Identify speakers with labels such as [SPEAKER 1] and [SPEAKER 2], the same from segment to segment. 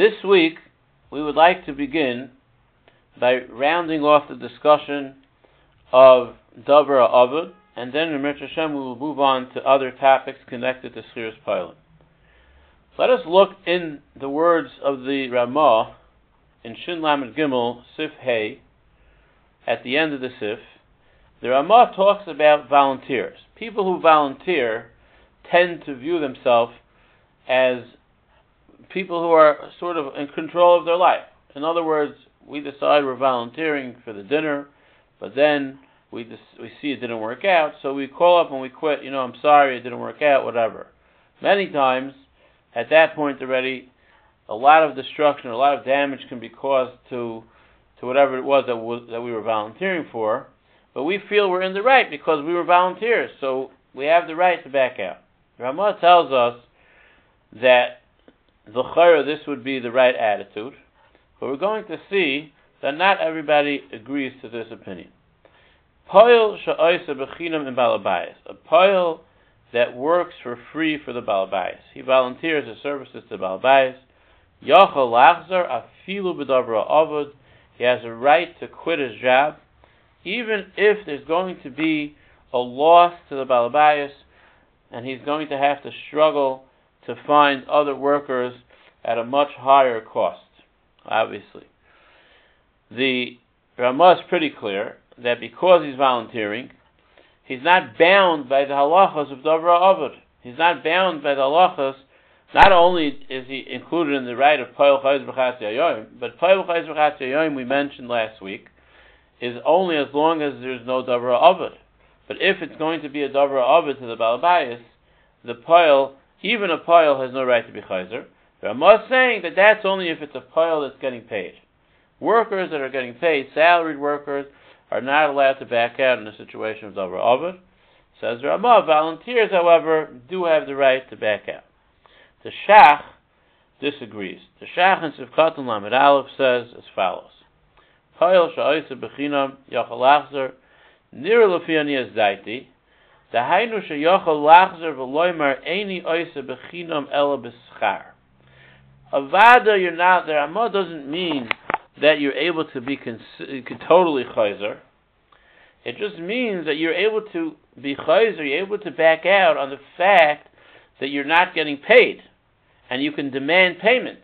[SPEAKER 1] This week, we would like to begin by rounding off the discussion of Dabra Avud, and then in Mirch Hashem we will move on to other topics connected to Schiras Pilot. Let us look in the words of the Ramah in Shin Lamed Gimel, Sif Hey, at the end of the Sif. The Ramah talks about volunteers. People who volunteer tend to view themselves as people who are sort of in control of their life. In other words, we decide we're volunteering for the dinner, but then we just, we see it didn't work out, so we call up and we quit. You know, I'm sorry, it didn't work out, whatever. Many times, at that point already, a lot of destruction, a lot of damage can be caused to to whatever it was that was that we were volunteering for. But we feel we're in the right because we were volunteers, so we have the right to back out. Ramah tells us that the chayra, this would be the right attitude, but we're going to see that not everybody agrees to this opinion. Poil sha'oisa bechinam in balabayas, a poil that works for free for the balabayas. He volunteers his services to the balabayas. Yachal lachzar afilu b'davra avod. He has a right to quit his job, even if there's going to be a loss to the balabayas, and he's going to have to struggle to find other workers at a much higher cost, obviously. The Ramah is pretty clear that because he's volunteering, he's not bound by the halachas of Davra Avod. He's not bound by the halachas. Not only is he included in the right of Poil Chayz B'chatz Yayoim, but Poil Chayz B'chatz Yayoim we mentioned last week is only as long as there's no Davra Avod. But if it's going to be a Davra Avod to the Balabayas, the Poil even a pile has no right to be chayzer. Ramah saying that that's only if it's a pile that's getting paid. Workers that are getting paid, salaried workers, are not allowed to back out in a situation of Dover Ovid. Says Ramah, volunteers, however, do have the right to back out. The Shach disagrees. The Shach in Sivkatan Lamed Aleph says as follows. Pile sha'oisa bechinam yachal nir lefiani daiti Dahainu sheyochel lachzer v'loimer eini oise bechinam ela b'schar. Avada, you're not there. Amma doesn't mean that you're able to be cons- uh, totally chayzer. It just means that you're able to be chayzer, you're able to back out on the fact that you're not getting paid, and you can demand payment.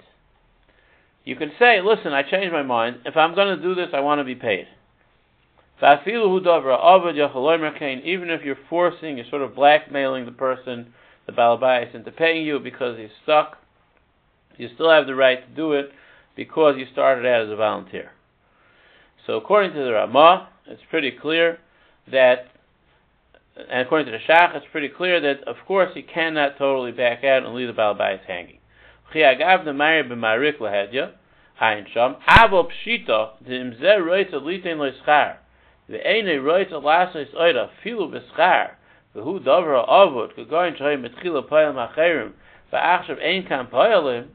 [SPEAKER 1] You can say, "Listen, I changed my mind. If I'm going to do this, I want to be paid." Even if you're forcing, you're sort of blackmailing the person, the balabais, into paying you because he's stuck, you still have the right to do it because you started out as a volunteer. So according to the Ramah, it's pretty clear that, and according to the Shach, it's pretty clear that of course he cannot totally back out and leave the balabais hanging. The Ve'ene roitz alasos oida filu b'schar v'hu davra avud k'goyin shoyim betchila poyel macherim v'achshav ein kam poyelim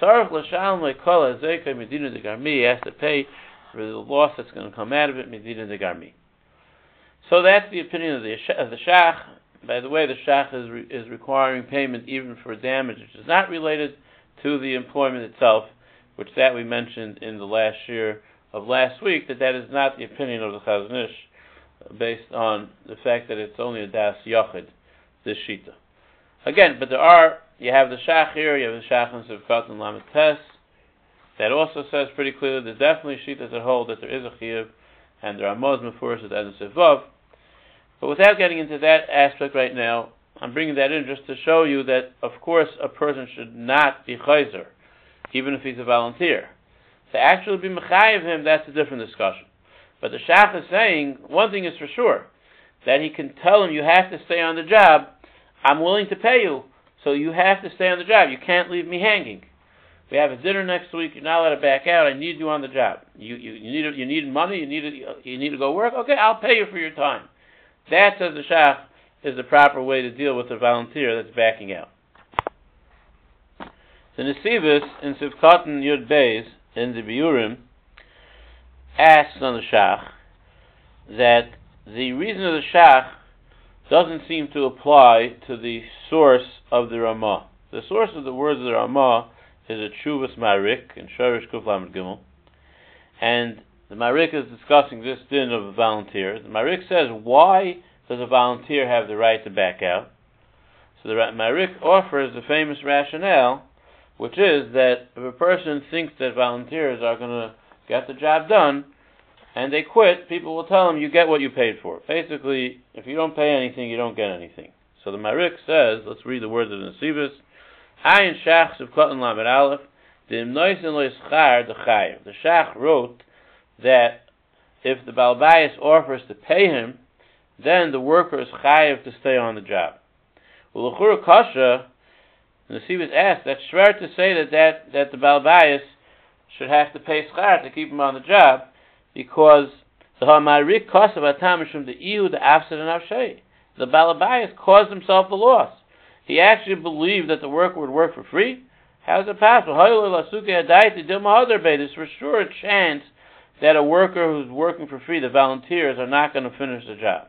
[SPEAKER 1] tzarech l'shalom le'kol hazekay medina de garmi has to pay for the loss that's going to come out of it medina de garmi. So that's the opinion of the of the shach. By the way, the shach is re, is requiring payment even for damage which is not related to the employment itself, which that we mentioned in the last year of last week that that is not the opinion of the Chazon Ish, based on the fact that it's only a das yochid, this shita. Again, but there are you have the shach here, you have the shach in Sivkat and Lamed That also says pretty clearly there's definitely shitas that hold that there is a chiyuv, and there are mosme forces at the Sivav. But without getting into that aspect right now, I'm bringing that in just to show you that, of course, a person should not be chayzer, even if he's a volunteer. To actually be mechayiv him, that's a different discussion. But the Shach is saying, one thing is for sure, that he can tell him, you have to stay on the job, I'm willing to pay you, so you have to stay on the job, you can't leave me hanging. We have a dinner next week, you're not allowed to back out, I need you on the job. You, you, you, need, you need money, you need, you need to go work, okay, I'll pay you for your time. That, says the Shach, is the proper way to deal with a volunteer that's backing out. The Nesivus in Sivkatan Yud Beis in the Biurim asks on the Shach that the reason of the Shach doesn't seem to apply to the source of the Ramah. The source of the words of the Ramah is a Chuvas Marik in Shorish Kuflam Gimel. And the Marik is discussing this din of a volunteer. The Marik says, why does a volunteer have the right to back out? So the Marik offers the famous rationale, which is that if a person thinks that volunteers are going to get the job done, and they quit, people will tell them you get what you paid for. Basically, if you don't pay anything, you don't get anything. So the Marik says, let's read the words of the Nesivus, Ayin Shach of Cotton Lamed Aleph, the Shach wrote that if the Balbayas offers to pay him, then the worker is Chayiv to stay on the job. Ulachur Kasha, the was asked, that's fair to say that, that, that the Balbayas should have to pay Schar to keep him on the job, because the Hamarik Kasav Atamishum the Ihu the Afsid and Avshay. The Balabayas caused himself the loss. He actually believed that the worker would work for free. How is it possible? There's for sure a chance that a worker who's working for free, the volunteers, are not going to finish the job.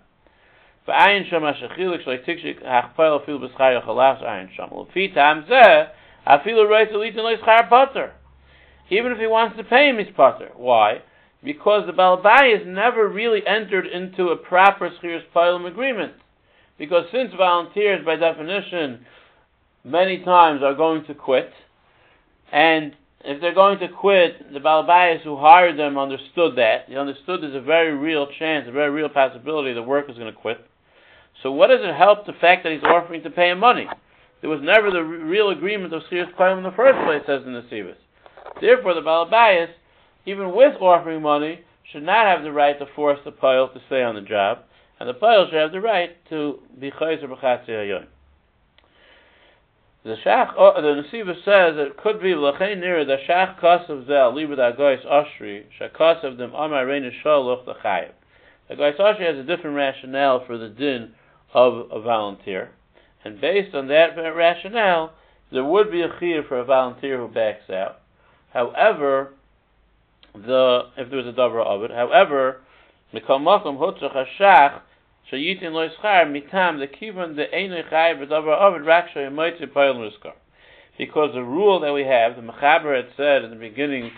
[SPEAKER 1] Even if he wants to pay him his potter. Why? Because the Balbayas never really entered into a proper Schiris Pilam agreement. Because since volunteers, by definition, many times are going to quit, and if they're going to quit, the Balabayas who hired them understood that. They understood there's a very real chance, a very real possibility the worker is going to quit. So what does it help the fact that he's offering to pay him money? There was never the real agreement of Schiris Payim in the first place, says the Nesivus. Therefore, the Balabayas, even with offering money, should not have the right to force the Pile to stay on the job and the Payal should have the right to be Chayzer B'chatzi Hayoim. The Shach, oh, the Nesiva says it could be l'chein nira the Shach kasav zel libud agoyis ashri shakasav dem amar reina shaloch the chayiv. The Goyis Ashri has a different rationale for the din of a volunteer, and based on that rationale, there would be a chiyah for a volunteer who backs out. However, the if there was a davar of it, however, mikol makom hutzach hashach shayitin lo yischar mitam the kivon the v'davar ovid rak shayimaytzi payil muskar. Because the rule that we have, the Mechaber had said in the beginning,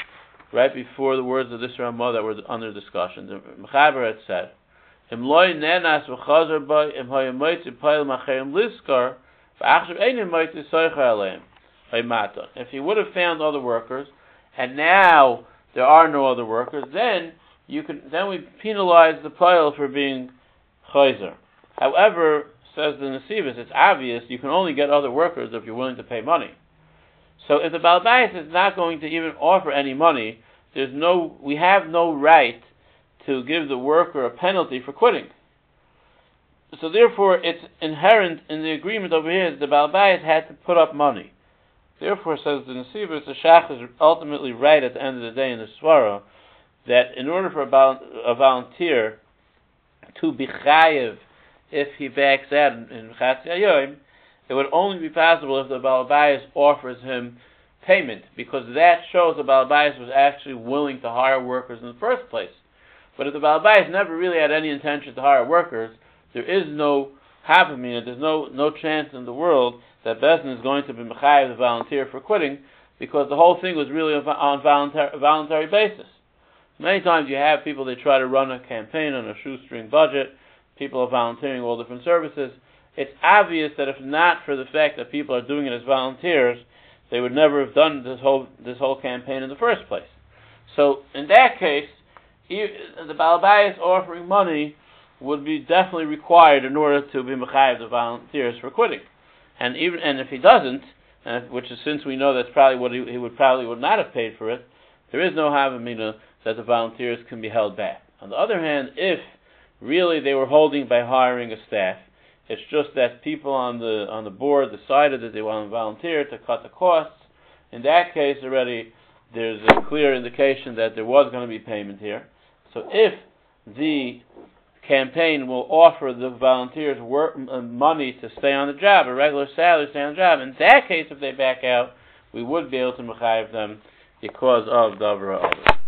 [SPEAKER 1] right before the words of this Ramah that were under discussion, the Mechaber had said, If he would have found other workers, and now there are no other workers, then you can then we penalize the pile for being chayzer. However, says the Nesivus, it's obvious you can only get other workers if you're willing to pay money. So if the Balbais is not going to even offer any money, there's no we have no right to give the worker a penalty for quitting. So therefore, it's inherent in the agreement over here that the Balbais had to put up money. Therefore, says the Nesivus, the Shach is ultimately right at the end of the day in the Svara that in order for a, volunteer to be chayiv if he backs out in Chatzi Ayoim, it would only be possible if the Balabayas offers him payment, because that shows the Balabayas was actually willing to hire workers in the first place. But if the Balabayas never really had any intention to hire workers, there is no havamina, there's no, no chance in the world that Bezdin is going to be Mechayiv the volunteer for quitting, because the whole thing was really on voluntary, voluntary basis. Many times you have people they try to run a campaign on a shoestring budget. People are volunteering all different services. It's obvious that if not for the fact that people are doing it as volunteers, they would never have done this whole this whole campaign in the first place. So in that case, the Balabayas offering money would be definitely required in order to be mechayiv the volunteers for quitting. And even and if he doesn't, which is since we know that's probably what he, he would probably would not have paid for it, there is no havamina that the volunteers can be held back. On the other hand, if really they were holding by hiring a staff, it's just that people on the on the board decided that they want to volunteer to cut the costs. In that case, already there's a clear indication that there was going to be payment here. So if the campaign will offer the volunteers work, uh, money to stay on the job, a regular salary to stay on the job, in that case, if they back out, we would be able to mechayiv them because of the others.